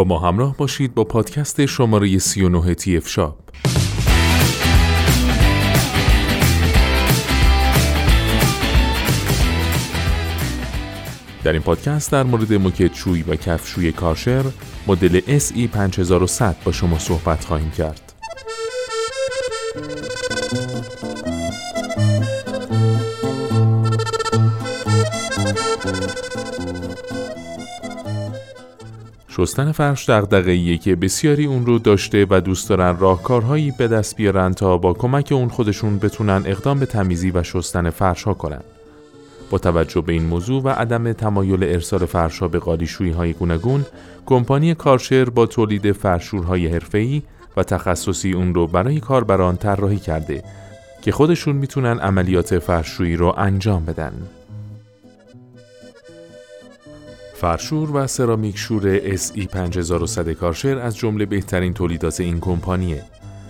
با ما همراه باشید با پادکست شماره 39 تی اف شاپ در این پادکست در مورد موکت شوی و کفشوی کارشر مدل SE 5100 با شما صحبت خواهیم کرد. شستن فرش دغدغه‌ایه که بسیاری اون رو داشته و دوست دارن راهکارهایی به دست بیارن تا با کمک اون خودشون بتونن اقدام به تمیزی و شستن فرش ها کنن. با توجه به این موضوع و عدم تمایل ارسال فرشها به قالیشویی های گوناگون، کمپانی کارشر با تولید فرشورهای حرفه‌ای و تخصصی اون رو برای کاربران طراحی کرده که خودشون می‌تونن عملیات فرشویی رو انجام بدن. فرشور و سرامیک شور SE 5100 کارشر از جمله بهترین تولیدات این کمپانیه.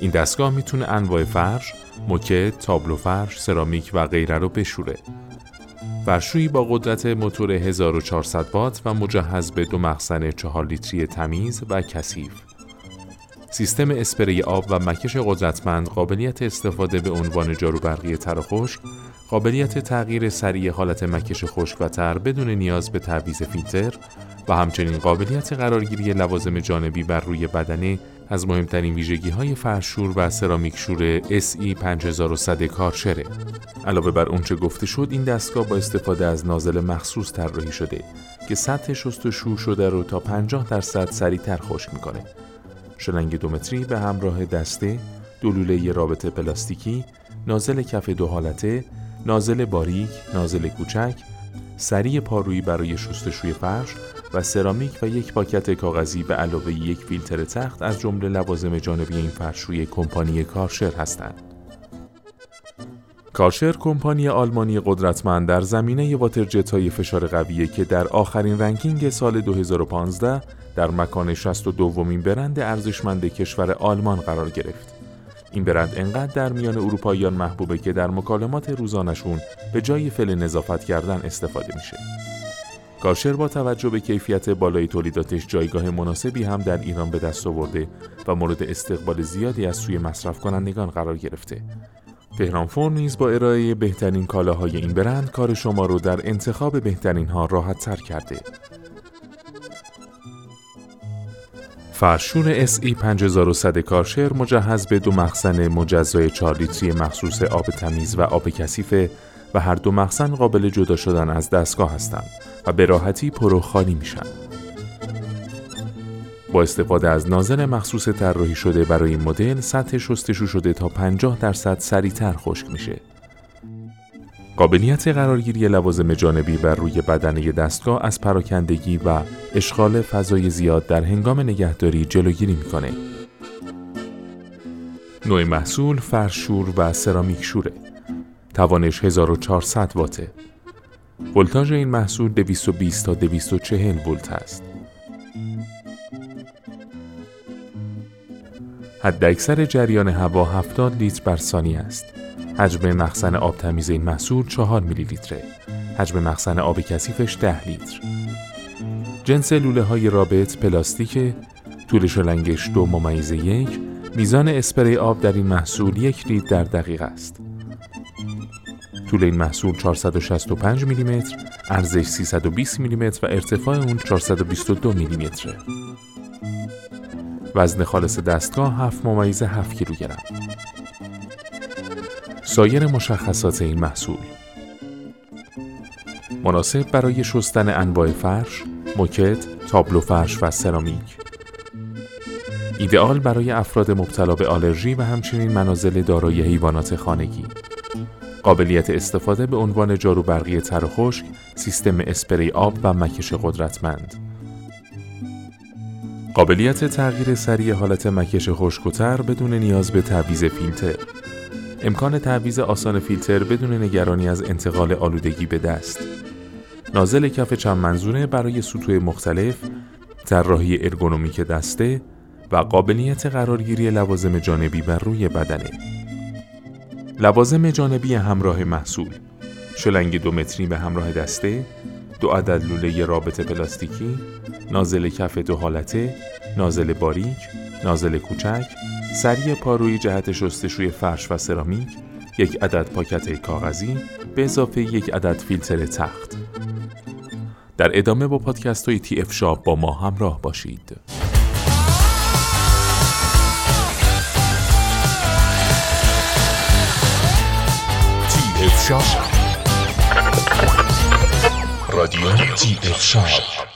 این دستگاه می‌تونه انواع فرش، موکت، تابلو فرش، سرامیک و غیره رو بشوره. فرشویی با قدرت موتور 1400 وات و مجهز به دو مخزن 4 لیتری تمیز و کثیف. سیستم اسپری آب و مکش قدرتمند قابلیت استفاده به عنوان جارو برقی تر و خشک قابلیت تغییر سریع حالت مکش خشک و تر بدون نیاز به تعویض فیلتر و همچنین قابلیت قرارگیری لوازم جانبی بر روی بدنه از مهمترین ویژگی های فرشور و سرامیک شور SE 5100 کارشره. علاوه بر اونچه گفته شد این دستگاه با استفاده از نازل مخصوص طراحی شده که سطح شستشو شده رو تا 50 درصد سریعتر خشک می‌کنه. شلنگ دومتری به همراه دسته، دو لوله رابطه پلاستیکی، نازل کف دو حالته، نازل باریک، نازل کوچک، سری پارویی برای شستشوی فرش و سرامیک و یک پاکت کاغذی به علاوه یک فیلتر تخت از جمله لوازم جانبی این فرشوی کمپانی کارشر هستند. کارشر کمپانی آلمانی قدرتمند در زمینه water jet های فشار قویه که در آخرین ranking سال 2015 در مکان 62 دومین برند ارزشمند کشور آلمان قرار گرفت. این برند انقدر در میان اروپاییان محبوبه که در مکالمات روزانشون به جای فل نظافت کردن استفاده میشه. کارشر با توجه به کیفیت بالای تولیداتش جایگاه مناسبی هم در ایران به دست آورده و مورد استقبال زیادی از سوی مصرف کنندگان قرار گرفته. تهران فور نیز با ارائه بهترین کالاهای این برند کار شما رو در انتخاب بهترین ها راحت تر کرده. فرشور SE 5100 کارشر مجهز به دو مخزن مجزای 4 لیتری مخصوص آب تمیز و آب کثیف و هر دو مخزن قابل جدا شدن از دستگاه هستند و به راحتی پر و خالی میشن. با استفاده از نازل مخصوص طراحی شده برای این مدل سطح شستشو شده تا 50 درصد سریعتر خشک میشه. قابلیت قرارگیری لوازم جانبی بر روی بدنه دستگاه از پراکندگی و اشغال فضای زیاد در هنگام نگهداری جلوگیری می‌کنه. نوع محصول فرشور و سرامیک شوره. توانش 1400 واته. ولتاژ این محصول 220 تا 240 ولت است. حد اکثر جریان هوا 70 لیتر بر ثانیه است. حجم مخزن آب تمیز این محصول 4 میلی لیتره. حجم مخزن آب کثیفش 10 لیتر. جنس لوله های رابط پلاستیک، طول شلنگش دو ممیز یک، میزان اسپری آب در این محصول یک لیتر در دقیقه است. طول این محصول 465 میلیمتر، ارزش 320 میلیمتر و ارتفاع اون 422 میلیمتره. وزن خالص دستگاه 7 ممیز 7 کیلوگرم. سایر مشخصات این محصول مناسب برای شستن انواع فرش، موکت، تابلو فرش و سرامیک ایدئال برای افراد مبتلا به آلرژی و همچنین منازل دارای حیوانات خانگی قابلیت استفاده به عنوان جارو برقی تر خشک، سیستم اسپری آب و مکش قدرتمند. قابلیت تغییر سریع حالت مکش خشک و تر بدون نیاز به تعویض فیلتر. امکان تعویض آسان فیلتر بدون نگرانی از انتقال آلودگی به دست. نازل کف چند منظوره برای سطوح مختلف، طراحی ارگونومیک دسته و قابلیت قرارگیری لوازم جانبی بر روی بدنه. لوازم جانبی همراه محصول شلنگ دو متری به همراه دسته دو عدد لوله رابط پلاستیکی نازل کف دو حالته نازل باریک نازل کوچک سری پاروی جهت شستشوی فرش و سرامیک یک عدد پاکت کاغذی به اضافه یک عدد فیلتر تخت. در ادامه با پادکست های TF Shop با ما همراه باشید. TF Shop رادیو TF Shop